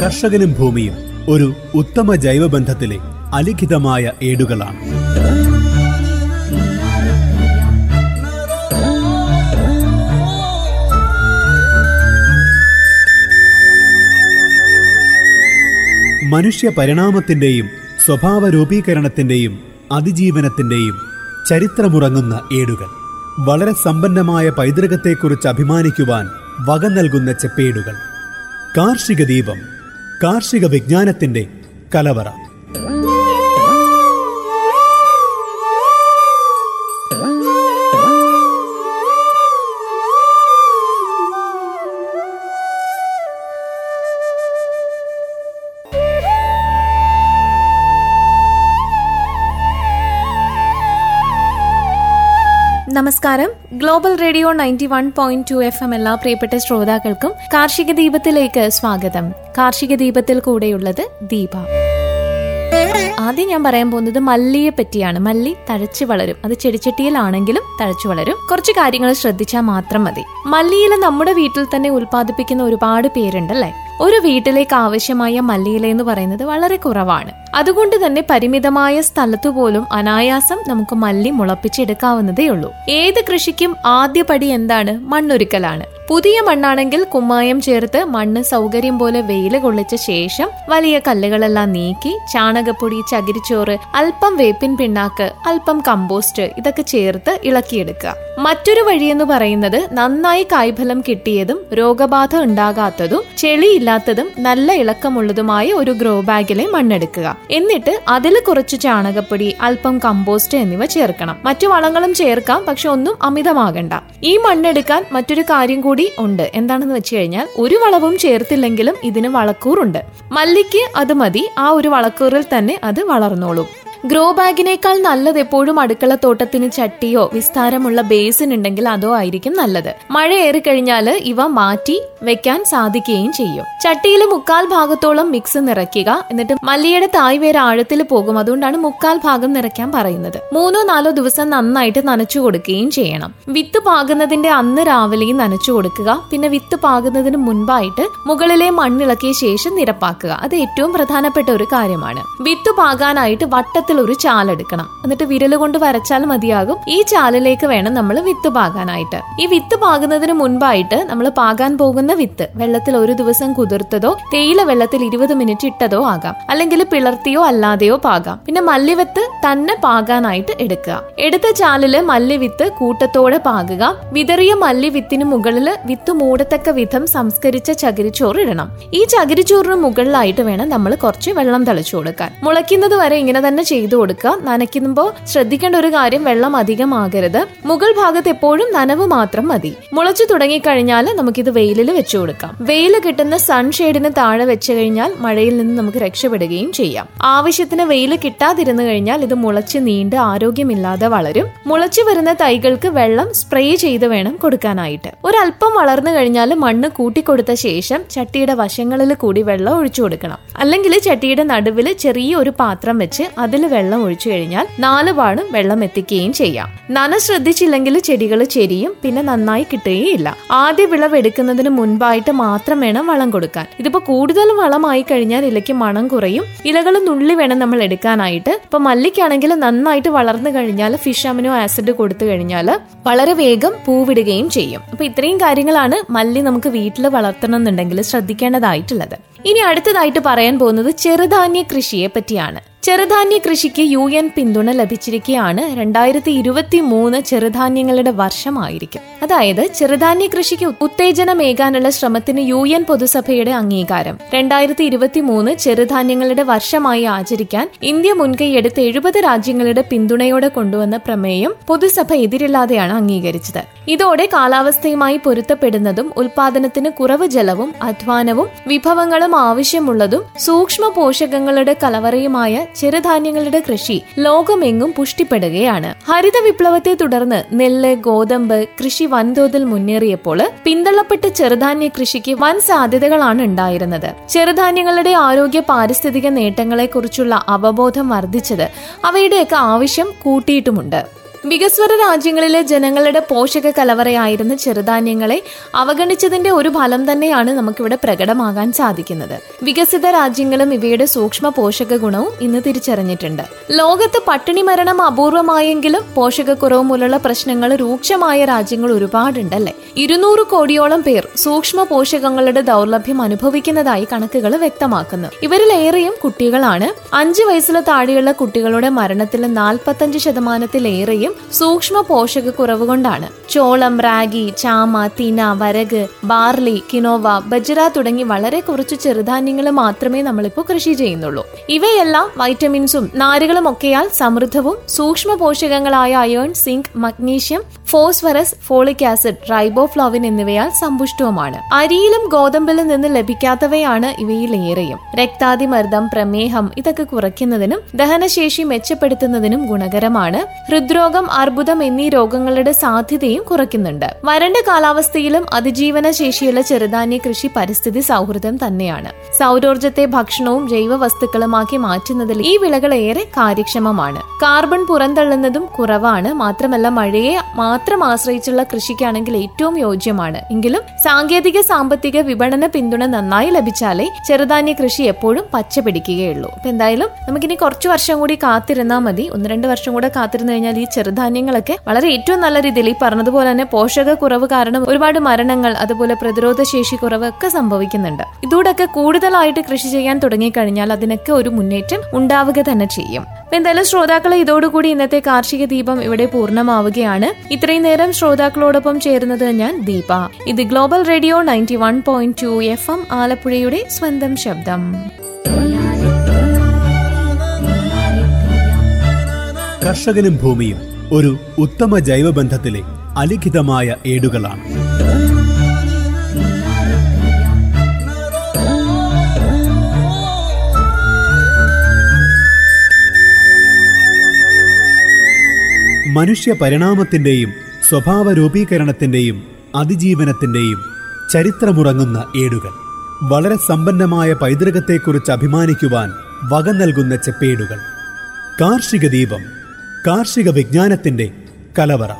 കർഷകനും ഭൂമിയും ഒരു ഉത്തമ ജൈവബന്ധത്തിലെ അലിഖിതമായ ഏടുകളാണ്. മനുഷ്യ പരിണാമത്തിന്റെയും സ്വഭാവ രൂപീകരണത്തിന്റെയും അതിജീവനത്തിന്റെയും ചരിത്രമുറങ്ങുന്ന ഏടുകൾ. വളരെ സമ്പന്നമായ പൈതൃകത്തെക്കുറിച്ച് അഭിമാനിക്കുവാൻ വക നൽകുന്ന ചെപ്പേടുകൾ. കാർഷിക ദീപം കാർഷിക വിജ്ഞാനത്തിന്റെ കലവറ. നമസ്കാരം. Global radio ninety one point two F M എല്ലാ പ്രിയപ്പെട്ട ശ്രോതാക്കൾക്കും കാർഷിക ദീപത്തിലേക്ക് സ്വാഗതം. കാർഷിക ദീപത്തിൽ കൂടെയുള്ളത് ദീപ. ആദ്യം ഞാൻ പറയാൻ പോകുന്നത് മല്ലിയെ പറ്റിയാണ്. മല്ലി തഴച്ചു വളരും. അത് ചെടിച്ചട്ടിയിലാണെങ്കിലും തഴച്ചു വളരും. കുറച്ച് കാര്യങ്ങൾ ശ്രദ്ധിച്ചാൽ മാത്രം മതി. മല്ലിയില നമ്മുടെ വീട്ടിൽ തന്നെ ഉൽപ്പാദിപ്പിക്കുന്ന ഒരുപാട് പേരുണ്ടല്ലേ? ഒരു വീട്ടിലേക്ക് ആവശ്യമായ മല്ലിയില എന്ന് പറയുന്നത് വളരെ കുറവാണ്. അതുകൊണ്ട് തന്നെ പരിമിതമായ സ്ഥലത്തു പോലും അനായാസം നമുക്ക് മല്ലി മുളപ്പിച്ചെടുക്കാവുന്നതേ ഉള്ളൂ ഏത് കൃഷിക്കും ആദ്യ പടി എന്താണ്? മണ്ണൊരുക്കലാണ്. പുതിയ മണ്ണാണെങ്കിൽ കുമ്മായം ചേർത്ത് മണ്ണ് സൗകര്യം പോലെ വെയിൽ കൊള്ളിച്ച ശേഷം വലിയ കല്ലുകളെല്ലാം നീക്കി ചാണകപ്പൊടി ചകിരിച്ചോറ് അല്പം വേപ്പിൻ പിണ്ണാക്ക് അല്പം കമ്പോസ്റ്റ് ഇതൊക്കെ ചേർത്ത് ഇളക്കിയെടുക്കുക. മറ്റൊരു വഴിയെന്ന് പറയുന്നത് നന്നായി കായ്ഫലം കിട്ടിയതും രോഗബാധ ഉണ്ടാകാത്തതും ചെളിയില്ലാത്തതും നല്ല ഇളക്കമുള്ളതുമായ ഒരു ഗ്രോ ബാഗിലെ മണ്ണെടുക്കുക. എന്നിട്ട് അതിൽ കുറച്ച് ചാണകപ്പൊടി അല്പം കമ്പോസ്റ്റ് എന്നിവ ചേർക്കണം. മറ്റു വളങ്ങളും ചേർക്കാം പക്ഷെ ഒന്നും അമിതമാകണ്ട. ഈ മണ്ണെടുക്കാൻ മറ്റൊരു കാര്യം കൂടി ഉണ്ട്. എന്താണെന്ന് വെച്ച് കഴിഞ്ഞാൽ ഒരു വളവും ചേർത്തില്ലെങ്കിലും ഇതിന് വളക്കൂറുണ്ട്. മല്ലിക്ക് അത് മതി. ആ ഒരു വളക്കൂറിൽ തന്നെ അത് വളർന്നോളും. ഗ്രോ ബാഗിനേക്കാൾ നല്ലത് എപ്പോഴും അടുക്കള തോട്ടത്തിന് ചട്ടിയോ വിസ്താരമുള്ള ബേസിൻ ഉണ്ടെങ്കിൽ അതോ ആയിരിക്കും നല്ലത്. മഴ ഏറിക്കഴിഞ്ഞാൽ ഇവ മാറ്റി വെക്കാൻ സാധിക്കുകയും ചെയ്യും. ചട്ടിയിൽ മുക്കാൽ ഭാഗത്തോളം മിക്സ് നിറയ്ക്കുക എന്നിട്ട് മല്ലിയുടെ തായ് വേര് ആഴത്തിൽ പോകും. അതുകൊണ്ടാണ് മുക്കാൽ ഭാഗം നിറയ്ക്കാൻ പറയുന്നത്. മൂന്നോ നാലോ ദിവസം നന്നായിട്ട് നനച്ചു കൊടുക്കുകയും ചെയ്യണം. വിത്ത് പാകുന്നതിന്റെ അന്ന് രാവിലെയും നനച്ചു കൊടുക്കുക. പിന്നെ വിത്ത് പാകുന്നതിന് മുൻപായിട്ട് മുകളിലെ മണ്ണിളക്കിയ ശേഷം നിരപ്പാക്കുക. അത് ഏറ്റവും പ്രധാനപ്പെട്ട ഒരു കാര്യമാണ്. വിത്ത് പാകാനായിട്ട് വട്ടത്തിൽ ഒരു ചാലെടുക്കണം എന്നിട്ട് വിരൽ കൊണ്ട് വരച്ചാൽ മതിയാകും. ഈ ചാലിലേക്ക് വേണം നമ്മൾ വിത്ത് പാകാനായിട്ട്. ഈ വിത്ത് പാകുന്നതിന് മുൻപായിട്ട് നമ്മൾ പാകാൻ പോകുന്ന വിത്ത് വെള്ളത്തിൽ ഒരു ദിവസം കുതിർത്തതോ തേയില വെള്ളത്തിൽ ഇരുപത് മിനിറ്റ് ഇട്ടതോ ആകാം. അല്ലെങ്കിൽ പിളർത്തിയോ അല്ലാതെയോ പാകാം. പിന്നെ മല്ലിവിത്ത് തന്നെ പാകാനായിട്ട് എടുക്കുക. എടുത്ത ചാലിൽ മല്ലിവിത്ത് കൂട്ടത്തോടെ പാകുക. വിതറിയ മല്ലിവിത്തിന് മുകളിൽ വിത്ത് മൂടത്തക്ക വിധം സംസ്കരിച്ച ചകിരിച്ചോറ് ഇടണം. ഈ ചകിരിച്ചോറിന് മുകളിലായിട്ട് വേണം നമ്മൾ കുറച്ച് വെള്ളം തളിച്ചു കൊടുക്കാൻ. മുളയ്ക്കുന്നത് വരെ ഇങ്ങനെ തന്നെ ചെയ്തു കൊടുക്കുക. നനയ്ക്കുമ്പോൾ ശ്രദ്ധിക്കേണ്ട ഒരു കാര്യം വെള്ളം അധികമാകരുത്. മുകൾ ഭാഗത്ത് എപ്പോഴും നനവ് മാത്രം മതി. മുളച്ചു തുടങ്ങിക്കഴിഞ്ഞാൽ നമുക്കിത് വെയിലിൽ വെച്ചു കൊടുക്കാം. വെയിൽ കിട്ടുന്ന സൺഷെയ്ഡിന് താഴെ വെച്ച് കഴിഞ്ഞാൽ മഴയിൽ നിന്ന് നമുക്ക് രക്ഷപ്പെടുകയും ചെയ്യാം. ആവശ്യത്തിന് വെയിൽ കിട്ടാതിരുന്നു കഴിഞ്ഞാൽ ഇത് മുളച്ച് നീണ്ട് ആരോഗ്യമില്ലാതെ വളരും. മുളച്ചു വരുന്ന തൈകൾക്ക് വെള്ളം സ്പ്രേ ചെയ്ത് വേണം കൊടുക്കാനായിട്ട്. ഒരല്പം വളർന്നു കഴിഞ്ഞാൽ മണ്ണ് കൂട്ടിക്കൊടുത്ത ശേഷം ചട്ടിയുടെ വശങ്ങളിൽ കൂടി വെള്ളം ഒഴിച്ചു കൊടുക്കണം. അല്ലെങ്കിൽ ചട്ടിയുടെ നടുവിൽ ചെറിയ ഒരു പാത്രം വെച്ച് അതിൽ വെള്ളം ഒഴിച്ചു കഴിഞ്ഞാൽ നാല് പാടും വെള്ളം എത്തിക്കുകയും ചെയ്യാം. നന ശ്രദ്ധിച്ചില്ലെങ്കിൽ ചെടികൾ ചെരിയും പിന്നെ നന്നായി കിട്ടുകയില്ല ആദ്യ വിളവ് എടുക്കുന്നതിന് മുൻപായിട്ട് മാത്രം വേണം വളം കൊടുക്കാൻ. ഇതിപ്പോ കൂടുതൽ വളമായി കഴിഞ്ഞാൽ ഇലയ്ക്ക് മണം കുറയും. ഇലകൾ നുള്ളി വേണം നമ്മൾ എടുക്കാനായിട്ട്. ഇപ്പൊ മല്ലിക്കാണെങ്കിൽ നന്നായിട്ട് വളർന്നു കഴിഞ്ഞാൽ ഫിഷ് അമിനോ ആസിഡ് കൊടുത്തു കഴിഞ്ഞാൽ വളരെ വേഗം പൂവിടുകയും ചെയ്യും. അപ്പൊ ഇത്രയും കാര്യങ്ങളാണ് മല്ലി നമുക്ക് വീട്ടിൽ വളർത്തണം എന്നുണ്ടെങ്കിൽ ശ്രദ്ധിക്കേണ്ടതായിട്ടുള്ളത്. ഇനി അടുത്തതായിട്ട് പറയാൻ പോകുന്നത് ചെറുധാന്യ കൃഷിയെ പറ്റിയാണ്. ചെറുധാന്യ കൃഷിക്ക് യു എൻ പിന്തുണ ലഭിച്ചിരിക്കുകയാണ് രണ്ടായിരത്തി ഇരുപത്തി മൂന്ന് ചെറുധാന്യങ്ങളുടെ വർഷമായിരിക്കും. അതായത് ചെറുധാന്യ കൃഷിക്ക് ഉത്തേജനമേകാനുള്ള ശ്രമത്തിന് യു എൻ പൊതുസഭയുടെ അംഗീകാരം. രണ്ടായിരത്തി ഇരുപത്തി മൂന്ന് ചെറുധാന്യങ്ങളുടെ വർഷമായി ആചരിക്കാൻ ഇന്ത്യ മുൻകൈയെടുത്ത് എഴുപത് രാജ്യങ്ങളുടെ പിന്തുണയോടെ കൊണ്ടുവന്ന പ്രമേയം പൊതുസഭ എതിരില്ലാതെയാണ് അംഗീകരിച്ചത്. ഇതോടെ കാലാവസ്ഥയുമായി പൊരുത്തപ്പെടുന്നതും ഉൽപാദനത്തിന് കുറവ് ജലവും അധ്വാനവും വിഭവങ്ങളും ആവശ്യമുള്ളതും സൂക്ഷ്മ പോഷകങ്ങളുടെ കലവറയുമായ ചെറുധാന്യങ്ങളുടെ കൃഷി ലോകമെങ്ങും പുഷ്ടിപ്പെടുകയാണ്. ഹരിത വിപ്ലവത്തെ തുടർന്ന് നെല്ല് ഗോതമ്പ് കൃഷി വൻതോതിൽ മുന്നേറിയപ്പോൾ പിന്തള്ളപ്പെട്ട ചെറുധാന്യ കൃഷിക്ക് വൻ സാധ്യതകളാണ് ഉണ്ടായിരുന്നത്. ചെറുധാന്യങ്ങളുടെ ആരോഗ്യ പാരിസ്ഥിതിക നേട്ടങ്ങളെക്കുറിച്ചുള്ള അവബോധം വർദ്ധിച്ചത് അവയുടെയൊക്കെ ആവശ്യം കൂട്ടിയിട്ടുമുണ്ട്. വികസ്വര രാജ്യങ്ങളിലെ ജനങ്ങളുടെ പോഷക കലവറയായിരുന്ന ചെറുധാന്യങ്ങളെ അവഗണിച്ചതിന്റെ ഒരു ഫലം തന്നെയാണ് നമുക്കിവിടെ പ്രകടമാകാൻ സാധിക്കുന്നത്. വികസിത രാജ്യങ്ങളും ഇവയുടെ സൂക്ഷ്മ പോഷക ഗുണവും ഇന്ന് തിരിച്ചറിഞ്ഞിട്ടുണ്ട്. ലോകത്ത് പട്ടിണി മരണം അപൂർവമായെങ്കിലും പോഷകക്കുറവ് മൂലമുള്ള പ്രശ്നങ്ങൾ രൂക്ഷമായ രാജ്യങ്ങൾ ഒരുപാടുണ്ടല്ലേ? ഇരുന്നൂറ് കോടിയോളം പേർ സൂക്ഷ്മ പോഷകങ്ങളുടെ ദൗർലഭ്യം അനുഭവിക്കുന്നതായി കണക്കുകൾ വ്യക്തമാക്കുന്നു. ഇവരിലേറെയും കുട്ടികളാണ്. അഞ്ചു വയസ്സിന് താഴെയുള്ള കുട്ടികളുടെ മരണത്തിൽ നാൽപ്പത്തഞ്ച് ശതമാനത്തിലേറെയും സൂക്ഷ്മ പോഷകക്കുറവ് കൊണ്ടാണ് ചോളം റാഗി ചാമ തിന വരക് ബാർലി കിനോവ ബജ്ര തുടങ്ങി വളരെ കുറച്ച് ചെറുധാന്യങ്ങൾ മാത്രമേ നമ്മളിപ്പോൾ കൃഷി ചെയ്യുന്നുള്ളൂ. ഇവയെല്ലാം വൈറ്റമിൻസും നാരുകളും ഒക്കെയാൽ സമൃദ്ധവും സൂക്ഷ്മ പോഷകങ്ങളായ iron zinc magnesium phosphorus folic acid riboflavin എന്നിവയാൽ സമ്പുഷ്ടവുമാണ്. അരിയിലും ഗോതമ്പിലും നിന്ന് ലഭിക്കാത്തവയാണ് ഇവയിലേറെയും രക്താതിമർദ്ദം പ്രമേഹം ഇതൊക്കെ കുറയ്ക്കുന്നതിനും ദഹനശേഷി മെച്ചപ്പെടുത്തുന്നതിനും ഗുണകരമാണ്. ഹൃദ്രോഗം അർബുദം എന്നീ രോഗങ്ങളുടെ സാധ്യതയും കുറയ്ക്കുന്നുണ്ട്. വരണ്ട കാലാവസ്ഥയിലും അതിജീവന ശേഷിയുള്ള ചെറുധാന്യ കൃഷി പരിസ്ഥിതി സൗഹൃദം തന്നെയാണ്. സൗരോർജത്തെ ഭക്ഷണവും ജൈവ വസ്തുക്കളുമാക്കി മാറ്റുന്നതിൽ ഈ വിളകൾ ഏറെ കാര്യക്ഷമമാണ്. കാർബൺ പുറന്തള്ളുന്നതും കുറവാണ്. മാത്രമല്ല മഴയെ മാത്രം ആശ്രയിച്ചുള്ള കൃഷിക്കാണെങ്കിൽ ഏറ്റവും യോജ്യമാണ്. എങ്കിലും സാങ്കേതിക സാമ്പത്തിക വിപണന പിന്തുണ നന്നായി ലഭിച്ചാലേ ചെറുധാന്യ കൃഷി എപ്പോഴും പച്ച പിടിക്കുകയുള്ളൂ അപ്പൊ എന്തായാലും നമുക്കിനി കുറച്ചു വർഷം കൂടി കാത്തിരുന്നാൽ മതി. ഒന്ന് രണ്ട് വർഷം കൂടെ കാത്തിരുന്നു കഴിഞ്ഞാൽ ഈ ചെറുധാന്യങ്ങളൊക്കെ വളരെ ഏറ്റവും നല്ല രീതിയിൽ ഈ പറഞ്ഞതുപോലെ തന്നെ പോഷക കുറവ് കാരണം ഒരുപാട് മരണങ്ങൾ അതുപോലെ പ്രതിരോധ ശേഷി കുറവ് ഒക്കെ സംഭവിക്കുന്നുണ്ട്. ഇതോടൊക്കെ കൂടുതലായിട്ട് കൃഷി ചെയ്യാൻ തുടങ്ങിക്കഴിഞ്ഞാൽ അതിനൊക്കെ ഒരു മുന്നേറ്റം ഉണ്ടാവുക തന്നെ ചെയ്യും. എന്തായാലും ശ്രോതാക്കളെ ഇതോടുകൂടി ഇന്നത്തെ കാർഷിക ദീപം ഇവിടെ പൂർണമാവുകയാണ്. ഇത്രയും നേരം ശ്രോതാക്കളോടൊപ്പം ചേരുന്നത് ഞാൻ ദീപ. ഇത് global radio ninety one point two F M ആലപ്പുഴയുടെ സ്വന്തം ശബ്ദം. കർഷകനും ഭൂമിയും ഒരു ഉത്തമ ജൈവബന്ധത്തിലെ അലിഖിതമായ ഏടുകളാണ്. മനുഷ്യ പരിണാമത്തിന്റെയും സ്വഭാവ രൂപീകരണത്തിന്റെയും അതിജീവനത്തിന്റെയും ചരിത്രമുറങ്ങുന്ന ഏടുകൾ. വളരെ സമ്പന്നമായ പൈതൃകത്തെക്കുറിച്ച് അഭിമാനിക്കുവാൻ വക നൽകുന്ന ചെപ്പേടുകൾ. കാർഷിക ദീപം കാർഷിക വിജ്ഞാനത്തിന്റെ കലവറ.